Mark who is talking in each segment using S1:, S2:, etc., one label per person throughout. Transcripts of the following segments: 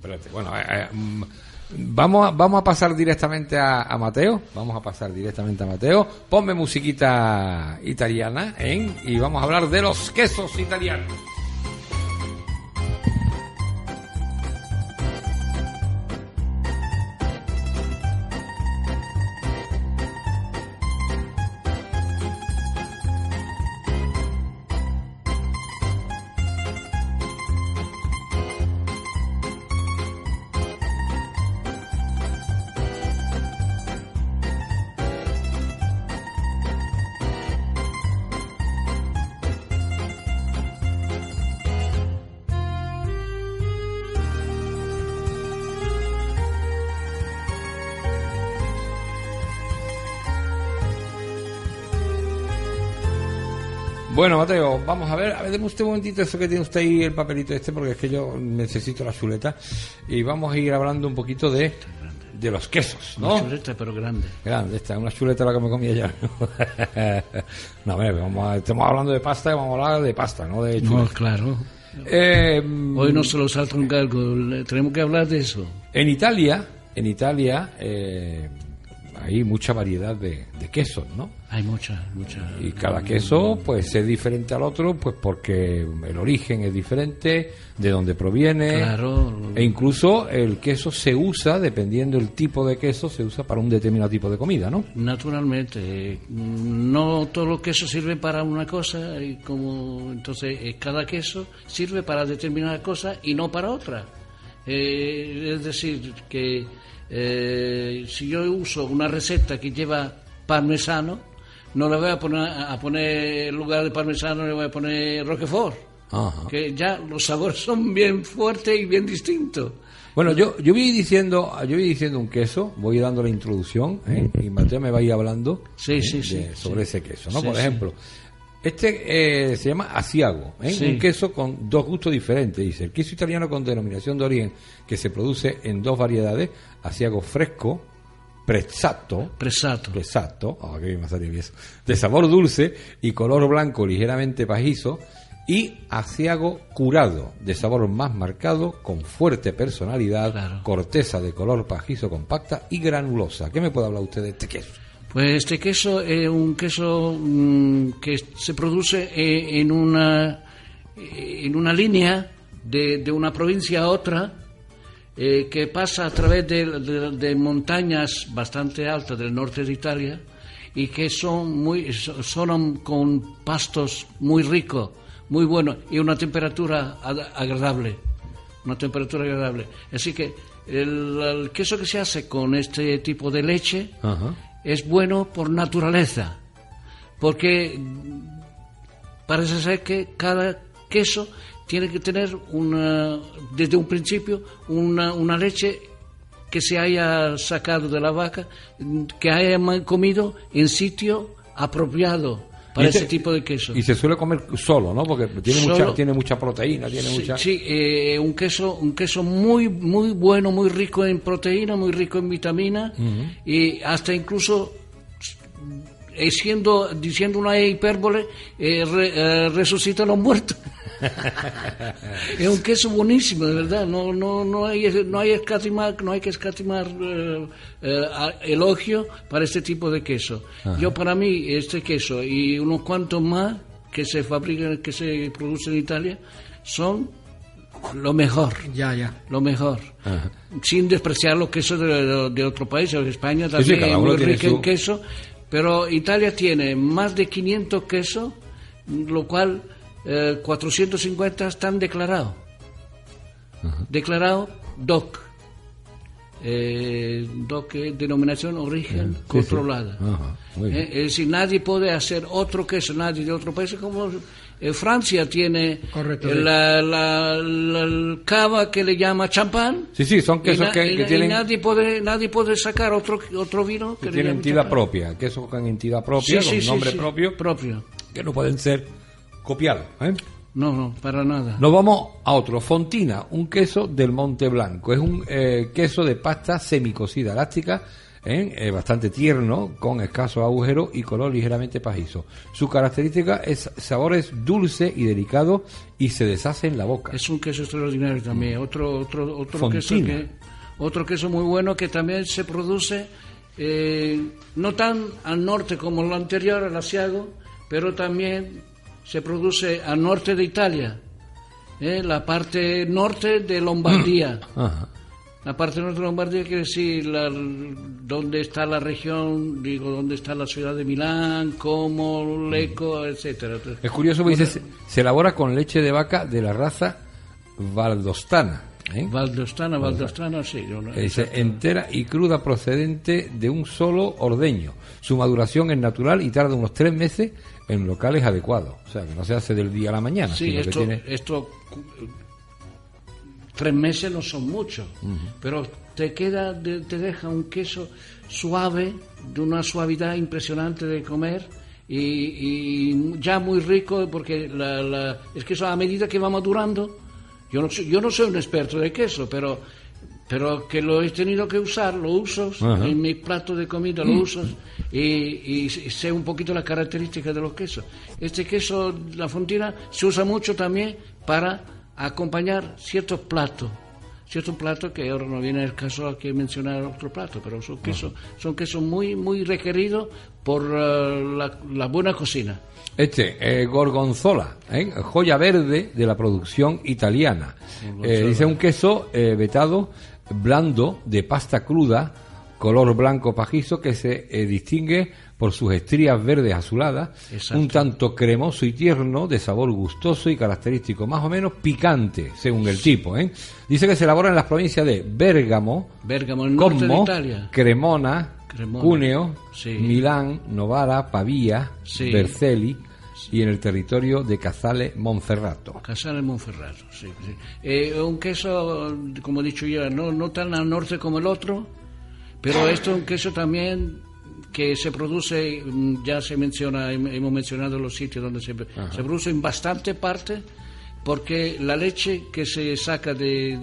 S1: espérate. Bueno, eh, eh, mm, vamos, a, vamos a pasar directamente a, Mateo. Vamos a pasar directamente a Mateo. Ponme musiquita italiana, ¿eh? Y vamos a hablar de los quesos italianos. Bueno, Mateo, vamos a ver, a ver, deme usted un momentito eso que tiene usted ahí, el papelito este, porque es que yo necesito la chuleta. Y vamos a ir hablando un poquito de, de los quesos, ¿no?
S2: Una chuleta, pero grande.
S1: Grande, esta, una chuleta la que me comía ya. no, a ver, vamos a- estamos hablando de pasta y vamos a hablar de pasta, no de
S2: No,
S1: chuleta.
S2: claro.
S1: Eh,
S2: Hoy no se lo salta un le- Tenemos que hablar de eso.
S1: En Italia, en Italia eh, hay mucha variedad de, de quesos, ¿no?
S2: Hay mucha, mucha.
S1: Y cada queso, pues, es diferente al otro, pues porque el origen es diferente, de dónde proviene.
S2: Claro.
S1: E incluso el queso se usa, dependiendo del tipo de queso, se usa para un determinado tipo de comida, ¿no?
S2: Naturalmente, no todo lo queso sirve para una cosa, y como entonces eh, cada queso sirve para determinada cosa y no para otra. Eh, es decir, que eh, si yo uso una receta que lleva parmesano, no le voy a poner, a poner en lugar de parmesano, le voy a poner roquefort,
S1: Ajá.
S2: que ya los sabores son bien fuertes y bien distintos.
S1: Bueno, yo, yo voy diciendo, yo voy diciendo un queso, voy dando la introducción, ¿eh? y Mateo me va a ir hablando
S2: Sí,
S1: ¿eh?
S2: sí,
S1: de-
S2: sí,
S1: sobre
S2: sí.
S1: ese queso, ¿no? Por ejemplo, este eh, se llama asiago, ¿eh?
S2: Sí.
S1: un queso con dos gustos diferentes, dice. El queso italiano con denominación de origen que se produce en dos variedades, asiago fresco, prezzato,
S2: Presato.
S1: Exacto, ah, qué bien. De sabor dulce y color blanco ligeramente pajizo. Y asiago curado, de sabor más marcado, con fuerte personalidad,
S2: Claro.
S1: corteza de color pajizo compacta y granulosa. ¿Qué me puede hablar usted de este queso?
S2: Pues este queso es un queso mm, que se produce eh, en una eh, en una línea de, de una provincia a otra eh, que pasa a través de, de- montañas bastante altas del norte de Italia y que son muy so- son con pastos muy ricos, muy buenos y una temperatura ad- agradable, una temperatura agradable. Así que el, queso que se hace con este tipo de leche. Es bueno por naturaleza, porque parece ser que cada queso tiene que tener desde un principio una, una leche que se haya sacado de la vaca, que haya comido en sitio apropiado para ese tipo de queso.
S1: Y se suele comer solo, ¿no? Porque tiene,
S2: Solo.
S1: mucha, tiene mucha proteína, tiene
S2: Sí,
S1: mucha...
S2: sí, eh, un queso, un queso muy, muy bueno, muy rico en proteína, muy rico en vitamina y hasta incluso eh, siendo, diciendo una hipérbole, eh, re- eh, resucita a los muertos. es un queso buenísimo, de verdad. No, no, no hay, no hay escatimar, no hay que escatimar eh, eh, elogio para este tipo de queso. Yo para mí este queso y unos cuantos más que se fabrican, que se producen en Italia, son lo mejor,
S3: Ya, ya.
S2: lo mejor.
S1: Ajá.
S2: Sin despreciar los quesos de, de, de otro país. España también es muy rica en
S1: su-
S2: queso, pero Italia tiene más de 500 quesos, lo cual eh, 450 están declarados. Declarado DOC. Eh, DOC es denominación origen
S1: sí.
S2: controlada. Eh, es decir, nadie puede hacer otro queso, nadie de otro país, como eh, Francia tiene
S3: Correcto,
S2: eh,
S3: sí.
S2: la, la, la- el cava que le llama champán.
S1: Sí, sí, son
S2: Y,
S1: quesos
S2: na-
S1: que,
S2: y-
S1: que
S2: y
S1: tienen...
S2: nadie puede nadie puede sacar otro otro vino
S1: que
S2: le
S1: tienen
S2: llame
S1: entidad
S2: champán.
S1: propia, quesos con entidad propia,
S2: Sí,
S1: con
S2: sí,
S1: nombre
S2: sí,
S1: propio,
S2: propio.
S1: que no pueden ser copiados. ¿eh?
S2: No, no, para nada.
S1: Nos vamos a otro, Fontina, un queso del Monte Blanco. Es un eh, queso de pasta semicocida elástica ¿eh? Eh, bastante tierno, con escasos agujeros y color ligeramente pajizo. Su característica es sabores dulce y delicado y se deshace en la boca.
S2: Es un queso extraordinario también. Otro, otro, otro queso que, otro queso muy bueno que también se produce no tan al norte como lo anterior, el asiago, pero también se produce al norte de Italia, ¿eh? la parte norte de Lombardía. La parte norte de Lombardía quiere decir la, dónde está la región, digo, dónde está la ciudad de Milán, Como, Leco, etcétera.
S1: Es curioso porque dice, se elabora con leche de vaca de la raza valdostana.
S2: ¿Eh? Valdostana, valdostana, sí.
S1: dice, entera y cruda procedente de un solo ordeño. Su maduración es natural y tarda unos tres meses en locales adecuados. O sea, que no se hace del día a la mañana.
S2: Sí, esto, esto tres meses no son muchos, pero te queda, te deja un queso suave, de una suavidad impresionante de comer y, ya muy rico porque la, la, es que eso a medida que va madurando, yo no, yo no soy un experto de queso, pero pero que lo he tenido que usar, lo uso en mi plato de comida, lo uso y, sé un poquito las características de los quesos. Este queso, la fontina, se usa mucho también para acompañar ciertos platos. Ciertos platos que ahora no viene el caso a que mencionar otro plato, pero son quesos, son quesos muy, muy requeridos por eh, la, buena cocina.
S1: Este, eh, Gorgonzola, ¿eh? joya verde de la producción italiana. dice un queso vetado blando de pasta cruda, color blanco pajizo que se eh, distingue por sus estrías verdes azuladas, un tanto cremoso y tierno, de sabor gustoso y característico, más o menos picante, según el tipo. ¿eh? Dice que se elabora en las provincias de Bérgamo,
S2: Bérgamo de Italia.
S1: Cremona, Cuneo, Milán, Novara, Pavía, Berceli, y en el territorio de Casale Monferrato.
S2: Casale Monferrato, sí. sí. Eh, un queso, como he dicho ya, no, no tan al norte como el otro, pero esto es un queso también que se produce, mm, ya se menciona, hemos mencionado los sitios donde se, se produce en bastante parte, porque la leche que se saca de,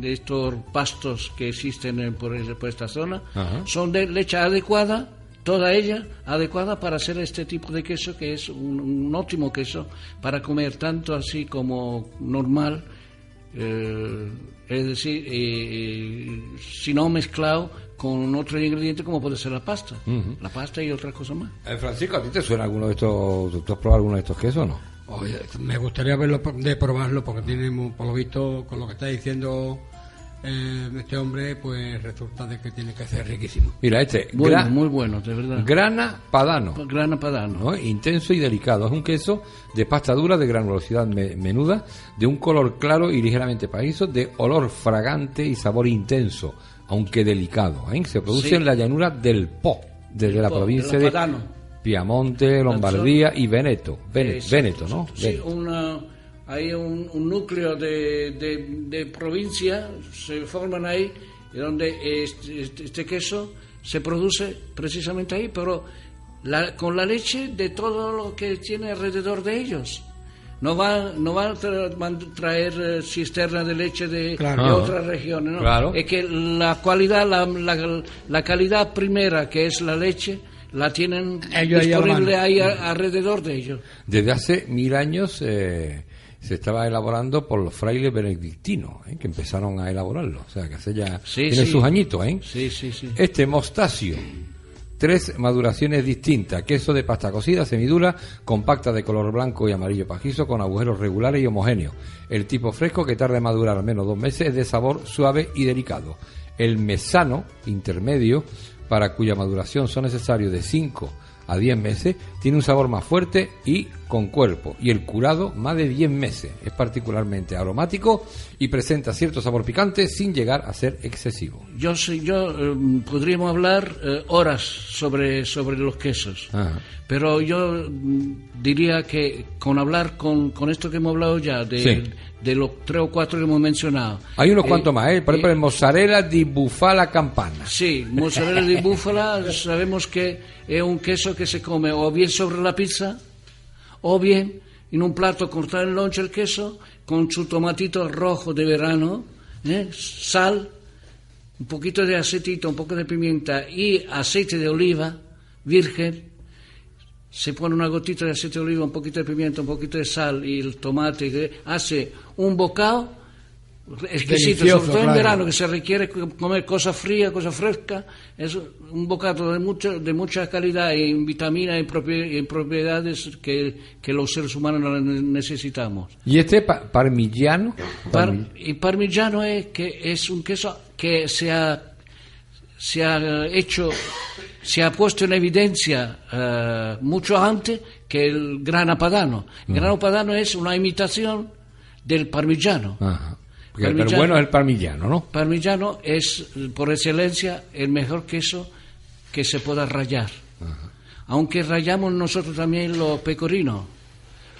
S2: de, estos pastos que existen por, por esta zona son de leche adecuada toda ella adecuada para hacer este tipo de queso, que es un, ótimo queso para comer tanto así como normal, eh, es decir, eh, eh, si no mezclado con otro ingrediente como puede ser la pasta, la pasta y otras cosas más.
S1: Francisco, ¿a ti te suena alguno de estos, tú has probado alguno de estos quesos o no?
S3: Oye, me gustaría verlo de probarlo porque tiene, por lo visto, con lo que está diciendo eh, este hombre pues resulta de que tiene que ser riquísimo.
S1: Mira, este,
S2: bueno, muy bueno, de verdad.
S1: Grana padano.
S2: Grana padano.
S1: Intenso y delicado. Es un queso de pasta dura, de granulosidad menuda, de un color claro y ligeramente pajizo, de olor fragante y sabor intenso, aunque delicado. ¿eh? Se produce en la llanura del Po, desde la provincia de, Piamonte, Lombardía y Veneto. Veneto, ¿no?
S2: Sí, una hay un, núcleo de, de, provincia, se forman ahí, donde este, este, este, queso se produce precisamente ahí, pero la, con la leche de todo lo que tiene alrededor de ellos. No van no va a traer eh, cisterna de leche de, otras regiones, ¿no? Es que la cualidad, la, la, calidad primera, que es la leche, la tienen disponible ahí alrededor de ellos.
S1: Desde hace mil años eh, se estaba elaborando por los frailes benedictinos, ¿eh? que empezaron a elaborarlo. O sea, que hace ya tiene sus añitos, ¿eh?
S2: Sí, sí, sí.
S1: Este mostacio, tres maduraciones distintas, queso de pasta cocida, semidura, compacta de color blanco y amarillo pajizo, con agujeros regulares y homogéneos. El tipo fresco, que tarda en madurar al menos dos meses, es de sabor suave y delicado. El mesano, intermedio, para cuya maduración son necesarios de 5 a 10 meses, tiene un sabor más fuerte y con cuerpo, y el curado más de 10 meses. Es particularmente aromático y presenta cierto sabor picante sin llegar a ser excesivo.
S2: Yo, yo eh, podríamos hablar eh, horas sobre, sobre los quesos, pero yo mm, diría que con hablar con, con esto que hemos hablado ya de, de los tres o cuatro que hemos mencionado.
S1: Hay unos cuantos más, ¿eh? por ejemplo, el mozzarella di bufala campana.
S2: Sí, mozzarella di búfala sabemos que es un queso que se come o bien sobre la pizza o bien en un plato cortar en lonche el queso con su tomatito rojo de verano, ¿eh? sal, un poquito de aceitito, un poco de pimienta y aceite de oliva virgen, se pone una gotita de aceite de oliva, un poquito de pimienta, un poquito de sal y el tomate, hace un bocado exquisito, sobre todo en
S3: claro.
S2: verano que se requiere comer cosa fría, cosa fresca, es un bocado de mucho, de mucha calidad en vitaminas y en propiedades que, que los seres humanos necesitamos.
S1: ¿Y este pa- parmigiano?
S2: Par- y parmigiano es que es un queso que se ha, se ha hecho, se ha puesto en evidencia eh, mucho antes que el grana padano. El grana padano es una imitación del parmigiano.
S1: Ajá. Porque el bueno es el parmigiano, ¿no?
S2: Parmigiano es, por excelencia, el mejor queso que se pueda rallar. Aunque rayamos nosotros también los pecorinos.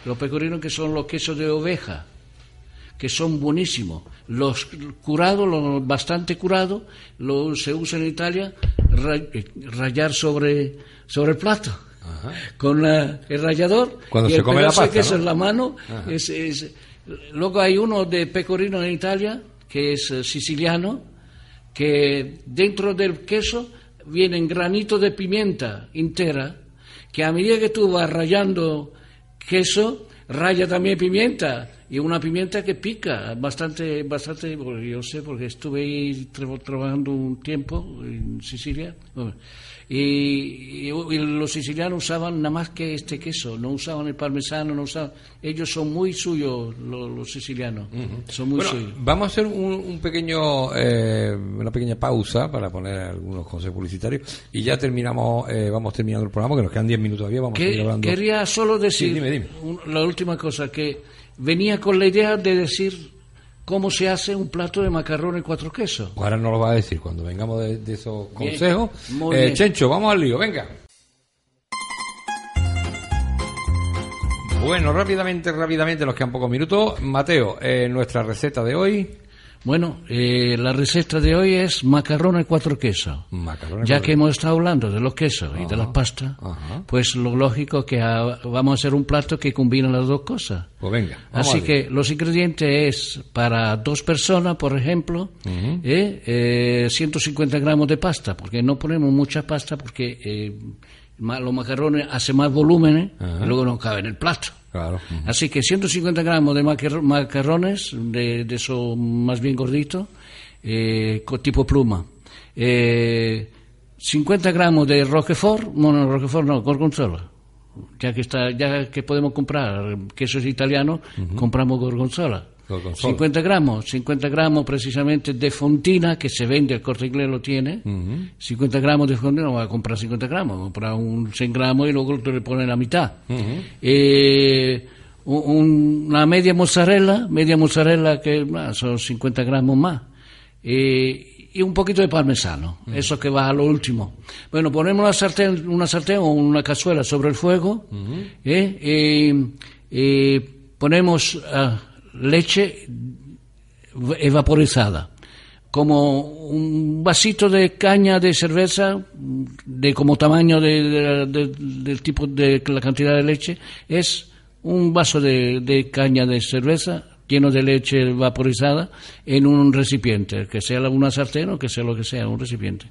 S2: Los pecorinos que son los quesos de oveja, que son buenísimos. Los curados, los bastante curados, lo, se usa en Italia ra- rayar sobre, sobre el plato. Con la- el rallador
S1: Cuando
S2: y
S1: se
S2: el
S1: come la pasta,
S2: queso
S1: ¿no?
S2: en la mano. es- es- luego hay uno de pecorino en Italia, que es eh, siciliano, que dentro del queso vienen granitos de pimienta entera, que a medida que tú vas rayando queso, raya también pimienta, y una pimienta que pica bastante, bastante, yo sé, porque estuve ahí tra- trabajando un tiempo en Sicilia, y, y- y los sicilianos usaban nada más que este queso, no usaban el parmesano, no usaban, ellos son muy suyos, los, los sicilianos, son muy
S1: Bueno,
S2: suyos.
S1: vamos a hacer un, un pequeño, eh, una pequeña pausa para poner algunos consejos publicitarios y ya terminamos, eh, vamos terminando el programa, que nos quedan 10 minutos todavía, vamos a hablando.
S2: quería solo decir
S1: Sí, dime, dime.
S2: la última cosa, que venía con la idea de decir cómo se hace un plato de macarrones cuatro quesos.
S1: Ahora nos lo va a decir cuando vengamos de, de esos
S2: Bien,
S1: consejos. Eh. Chencho, vamos al lío, venga. Bueno, rápidamente, rápidamente, nos quedan pocos minutos. Mateo, eh, nuestra receta de hoy,
S2: Bueno, eh, la receta de hoy es macarrones cuatro quesos.
S1: macarrones.
S2: Ya que hemos estado hablando de los quesos y de las pastas,
S1: ajá.
S2: pues lo lógico que ah, vamos a hacer un plato que combina las dos cosas.
S1: Pues venga.
S2: Así que los ingredientes es para dos personas, por ejemplo, eh, eh, 150 gramos de pasta, porque no ponemos mucha pasta porque eh, los macarrones hacen más volúmenes y luego no cabe en el plato.
S1: Claro.
S2: Así que 150 gramos de macar- macarrones, de, de eso más bien gordito, eh, tipo pluma. Eh, 50 gramos de Roquefort, bueno, Roquefort no, Gorgonzola. Ya que está, ya que podemos comprar quesos italianos, compramos Gorgonzola.
S1: Gorgonzola.
S2: 50 gramos, 50 gramos precisamente de fontina, que se vende, el corte inglés lo tiene. 50 gramos de fontina, no va a comprar 50 gramos, a comprar un 100 gramos y luego te le pone la mitad. Eh, un- un- una media mozzarella, media mozzarella que ah, son 50 gramos más. Eh, y un poquito de parmesano, eso que va a lo último. Bueno, ponemos una sartén, una sartén o una cazuela sobre el fuego, ¿eh? Eh, eh, ponemos ah, leche evaporizada, como un vasito de caña de cerveza, de como tamaño de, de- de- del tipo de la cantidad de leche, es un vaso de caña de cerveza lleno de leche vaporizada en un recipiente, que sea una sartén o que sea lo que sea, un recipiente.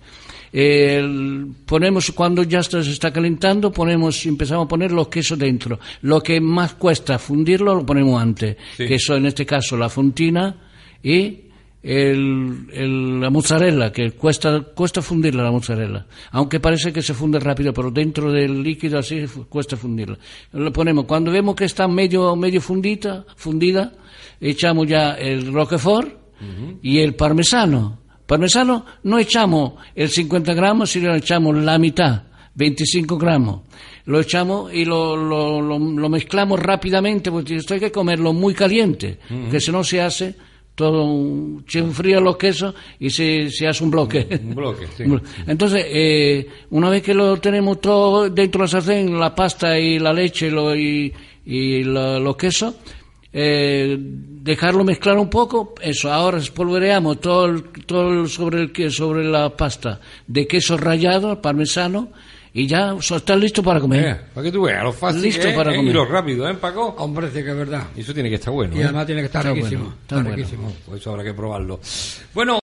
S2: El- ponemos cuando ya está- se está calentando, ponemos empezamos a poner los quesos dentro. Lo que más cuesta fundirlo lo ponemos antes,
S1: Sí.
S2: que son en este caso la fontina y el, el- la mozzarella, que cuesta, cuesta fundirla la mozzarella. Aunque parece que se funde rápido, pero dentro del líquido así cuesta fundirla. Lo ponemos, cuando vemos que está medio, medio fundita, fundida, echamos ya el roquefort y el parmesano. Parmesano no echamos el 50 gramos, sino echamos la mitad, 25 gramos. Lo echamos y lo, lo, lo- lo mezclamos rápidamente, porque esto hay que comerlo muy caliente, que si no se hace todo, un- se enfrían los quesos y se, se hace un bloque.
S1: Un bloque, sí.
S2: Entonces, eh, una vez que lo tenemos todo dentro de la sartén, la pasta y la leche lo- y, y la- los quesos, eh, dejarlo mezclar un poco, eso, ahora espolvoreamos todo, el- todo el- sobre, el, sobre la pasta de queso rallado, parmesano, y ya so- está listo para comer.
S1: Venga, para que tú veas lo fácil
S2: Listo
S1: es,
S2: para
S1: ¿eh?
S2: comer.
S1: y lo rápido, ¿eh, Paco?
S3: Hombre, sí que es verdad.
S1: Y eso tiene que estar bueno.
S3: Y
S1: ¿eh?
S3: además tiene que estar
S2: Está
S3: riquísimo.
S2: bueno, está
S3: está
S2: bueno.
S3: riquísimo.
S1: Pues eso habrá que probarlo. Bueno,